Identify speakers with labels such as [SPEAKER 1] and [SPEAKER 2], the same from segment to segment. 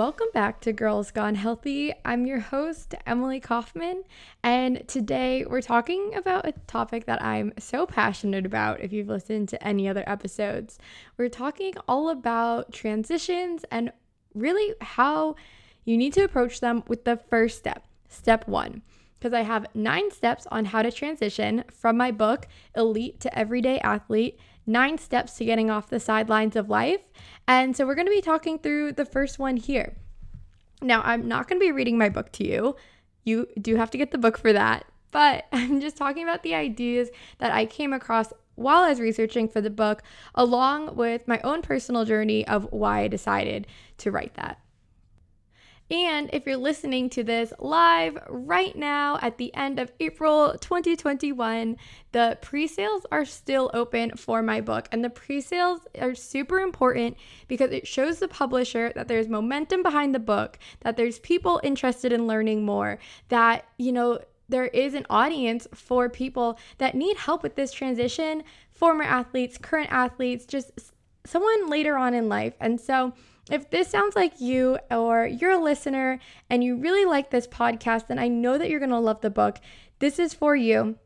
[SPEAKER 1] Welcome back to Girls Gone Healthy. I'm your host, Emily Kaufman, and today we're talking about a topic that I'm so passionate about if you've listened to any other episodes. We're talking all about transitions and really how you need to approach them with the first step, step one. Because I have nine steps on how to transition from my book, Elite to Everyday Athlete Nine Steps to Getting Off the Sidelines of Life. And so we're going to be talking through the first one here. Now, I'm not going to be reading my book to you. You do have to get the book for that. But I'm just talking about the ideas that I came across while I was researching for the book, along with my own personal journey of why I decided to write that. And if you're listening to this live right now at the end of April 2021, the pre sales are still open for my book. And the pre sales are super important because it shows the publisher that there's momentum behind the book, that there's people interested in learning more, that, you know, there is an audience for people that need help with this transition former athletes, current athletes, just someone later on in life. And so, if this sounds like you or you're a listener and you really like this podcast, then I know that you're going to love the book. This is for you.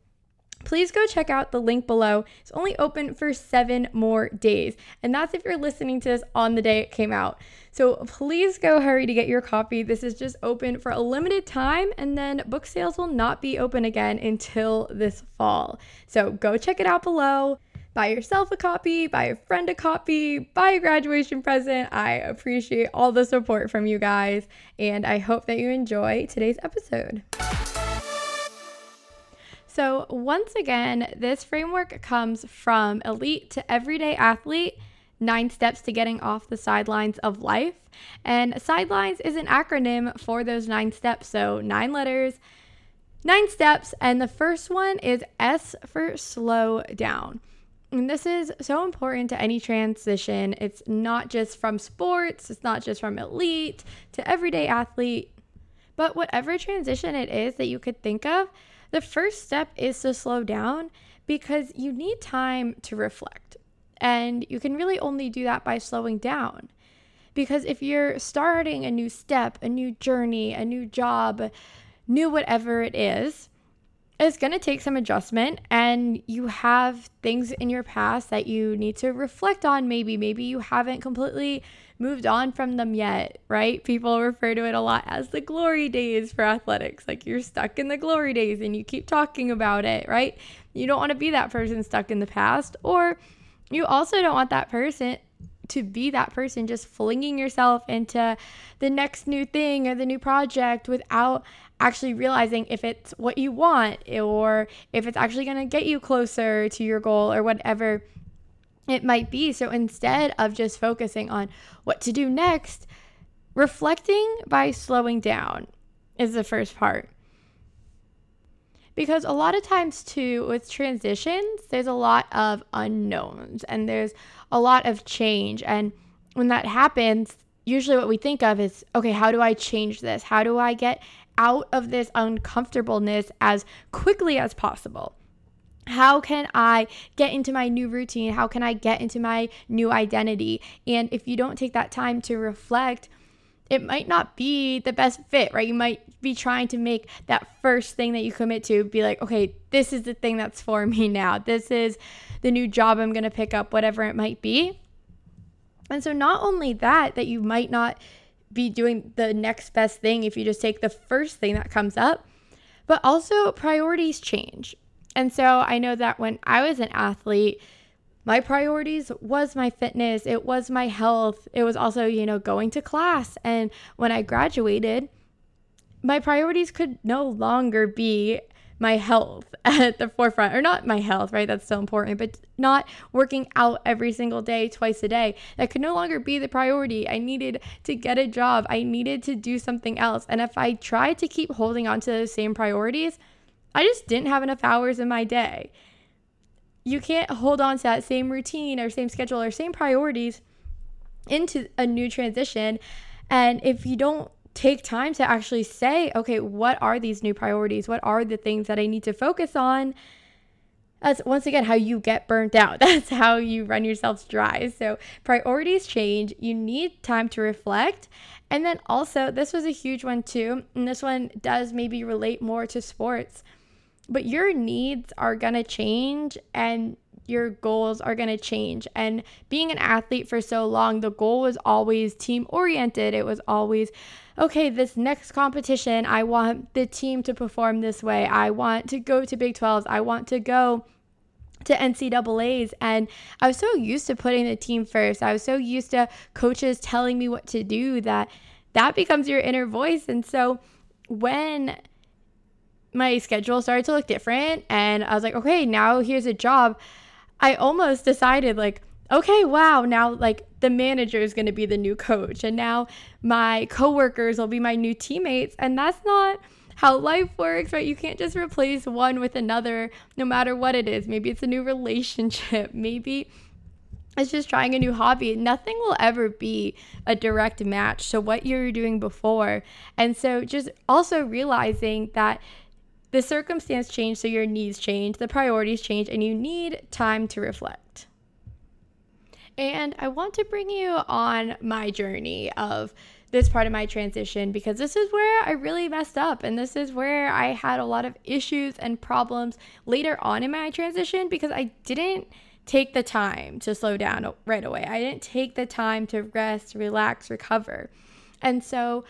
[SPEAKER 1] Please go check out the link below. It's only open for seven more days. And that's if you're listening to this on the day it came out. So please go hurry to get your copy. This is just open for a limited time, and then book sales will not be open again until this fall. So go check it out below buy yourself a copy, buy a friend a copy, buy a graduation present. I appreciate all the support from you guys, and I hope that you enjoy today's episode. So, once again, this framework comes from Elite to Everyday Athlete Nine Steps to Getting Off the Sidelines of Life. And Sidelines is an acronym for those nine steps. So, nine letters, nine steps. And the first one is S for slow down. And this is so important to any transition. It's not just from sports, it's not just from elite to everyday athlete, but whatever transition it is that you could think of, the first step is to slow down because you need time to reflect. And you can really only do that by slowing down. Because if you're starting a new step, a new journey, a new job, new whatever it is, it's going to take some adjustment and you have things in your past that you need to reflect on maybe. Maybe you haven't completely moved on from them yet right? People refer to it a lot as the glory days for athletics. Like you're stuck in the glory days and you keep talking about it right? You don't want to be that person stuck in the past or you also don't want that person to be that person just flinging yourself into the next new thing or the new project without actually realizing if it's what you want or if it's actually going to get you closer to your goal or whatever it might be. So instead of just focusing on what to do next, reflecting by slowing down is the first part. Because a lot of times, too, with transitions, there's a lot of unknowns and there's a lot of change. And when that happens, usually what we think of is okay, how do I change this? How do I get out of this uncomfortableness as quickly as possible. How can I get into my new routine? How can I get into my new identity? And if you don't take that time to reflect, it might not be the best fit, right? You might be trying to make that first thing that you commit to be like, okay, this is the thing that's for me now. This is the new job I'm going to pick up, whatever it might be. And so, not only that, that you might not be doing the next best thing if you just take the first thing that comes up. But also, priorities change. And so I know that when I was an athlete, my priorities was my fitness, it was my health, it was also, you know, going to class. And when I graduated, my priorities could no longer be my health at the forefront, or not my health, right? That's still important, but not working out every single day, twice a day. That could no longer be the priority. I needed to get a job, I needed to do something else. And if I tried to keep holding on to those same priorities, I just didn't have enough hours in my day. You can't hold on to that same routine or same schedule or same priorities into a new transition. And if you don't take time to actually say, okay, what are these new priorities? What are the things that I need to focus on? That's once again how you get burnt out. That's how you run yourselves dry. So priorities change. You need time to reflect. And then also, this was a huge one too. And this one does maybe relate more to sports, but your needs are going to change and your goals are going to change. And being an athlete for so long, the goal was always team oriented. It was always, okay, this next competition, I want the team to perform this way. I want to go to Big 12s. I want to go to NCAAs. And I was so used to putting the team first. I was so used to coaches telling me what to do that that becomes your inner voice. And so when my schedule started to look different and I was like, okay, now here's a job. I almost decided like, okay, wow, now like the manager is going to be the new coach and now my coworkers will be my new teammates and that's not how life works, right? You can't just replace one with another no matter what it is. Maybe it's a new relationship, maybe it's just trying a new hobby. Nothing will ever be a direct match to what you were doing before. And so just also realizing that the circumstance changed, so your needs change, the priorities change, and you need time to reflect. And I want to bring you on my journey of this part of my transition because this is where I really messed up. And this is where I had a lot of issues and problems later on in my transition because I didn't take the time to slow down right away. I didn't take the time to rest, relax, recover. And so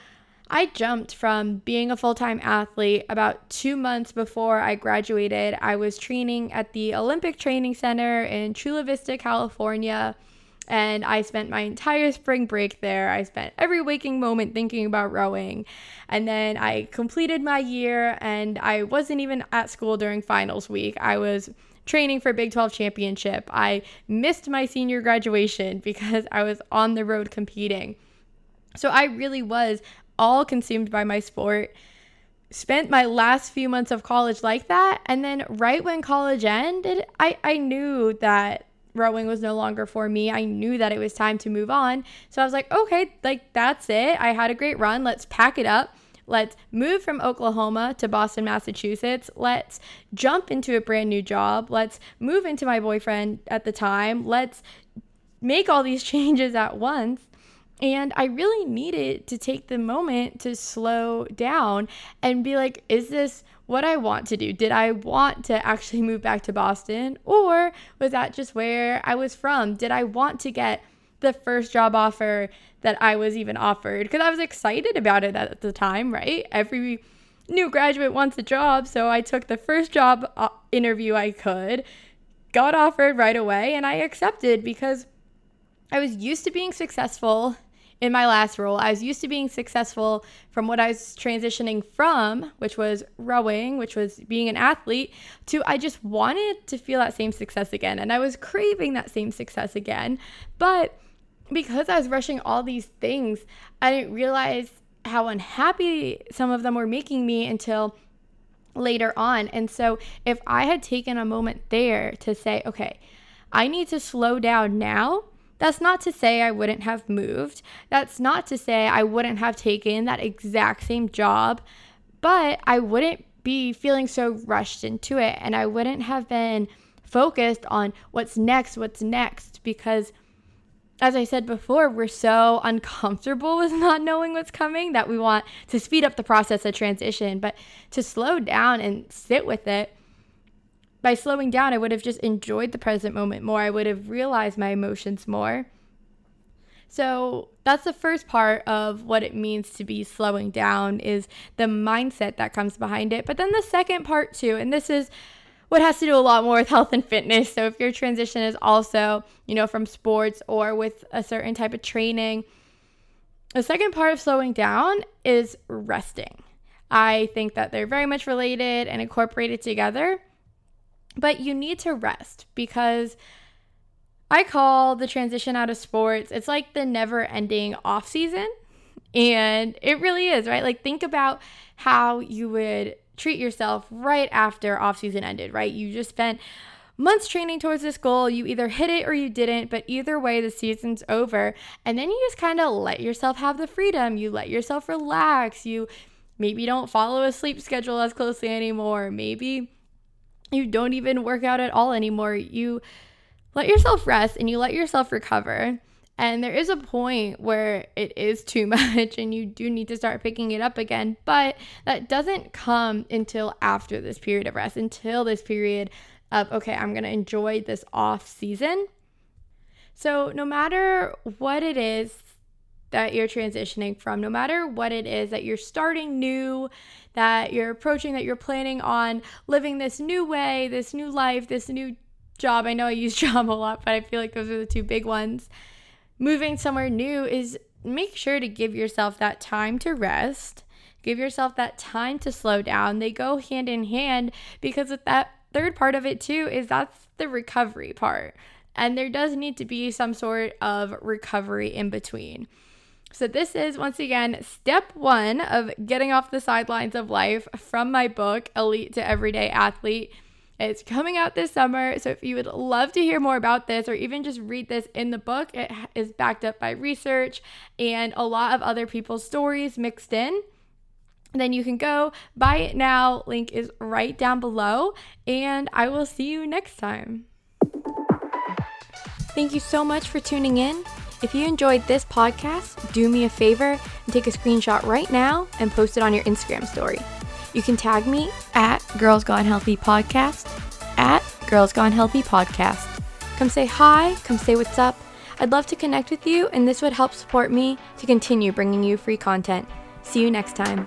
[SPEAKER 1] I jumped from being a full time athlete about two months before I graduated. I was training at the Olympic Training Center in Chula Vista, California. And I spent my entire spring break there. I spent every waking moment thinking about rowing. And then I completed my year, and I wasn't even at school during finals week. I was training for Big 12 championship. I missed my senior graduation because I was on the road competing. So I really was all consumed by my sport. Spent my last few months of college like that. And then right when college ended, I, I knew that rowing was no longer for me. I knew that it was time to move on. So I was like, okay, like that's it. I had a great run. Let's pack it up. Let's move from Oklahoma to Boston, Massachusetts. Let's jump into a brand new job. Let's move into my boyfriend at the time. Let's make all these changes at once. And I really needed to take the moment to slow down and be like, is this what I want to do? Did I want to actually move back to Boston? Or was that just where I was from? Did I want to get the first job offer that I was even offered? Because I was excited about it at the time, right? Every new graduate wants a job. So I took the first job uh, interview I could, got offered right away, and I accepted because I was used to being successful in my last role. I was used to being successful from what I was transitioning from, which was rowing, which was being an athlete, to I just wanted to feel that same success again. And I was craving that same success again. But because I was rushing all these things, I didn't realize how unhappy some of them were making me until later on. And so if I had taken a moment there to say, okay, I need to slow down now that's not to say I wouldn't have moved. That's not to say I wouldn't have taken that exact same job, but I wouldn't be feeling so rushed into it and I wouldn't have been focused on what's next, what's next, because as I said before, we're so uncomfortable with not knowing what's coming that we want to speed up the process of transition, but to slow down and sit with it by slowing down, I would have just enjoyed the present moment more. I would have realized my emotions more. So that's the first part of what it means to be slowing down is the mindset that comes behind it. But then the second part too, and this is what has to do a lot more with health and fitness. So if your transition is also, you know, from sports or with a certain type of training, the second part of slowing down is resting. I think that they're very much related and incorporated together. But you need to rest because I call the transition out of sports, it's like the never ending off season. And it really is, right? Like, think about how you would treat yourself right after off season ended, right? You just spent months training towards this goal. You either hit it or you didn't, but either way, the season's over. And then you just kind of let yourself have the freedom. You let yourself relax. You maybe don't follow a sleep schedule as closely anymore. Maybe you don't even work out at all anymore. You let yourself rest and you let yourself recover. And there is a point where it is too much and you do need to start picking it up again. But that doesn't come until after this period of rest, until this period of, okay, I'm to enjoy this off season. So, no matter what it is that you're transitioning from, no matter what it is that you're starting new, that you're approaching, that you're planning on living this new way, this new life, this new job. I know I use job a lot, but I feel like those are the two big ones. Moving somewhere new is make sure to give yourself that time to rest. Give yourself that time to slow down. They go hand in hand because with that third part of it too is that's the recovery part. And there does need to be some sort of recovery in between. So, this is once again step one of getting off the sidelines of life from my book, Elite to Everyday Athlete. It's coming out this summer. So, if you would love to hear more about this or even just read this in the book, it is backed up by research and a lot of other people's stories mixed in then you can go buy it now. Link is right down below, and I will see you next time. Thank you so much for tuning in. If you enjoyed this podcast, do me a favor and take a screenshot right now and post it on your Instagram story. You can tag me at Girls Gone Healthy Podcast, at Girls Gone Healthy Podcast. Come say hi, come say what's up. I'd love to connect with you, and this would help support me to continue bringing you free content. See you next time.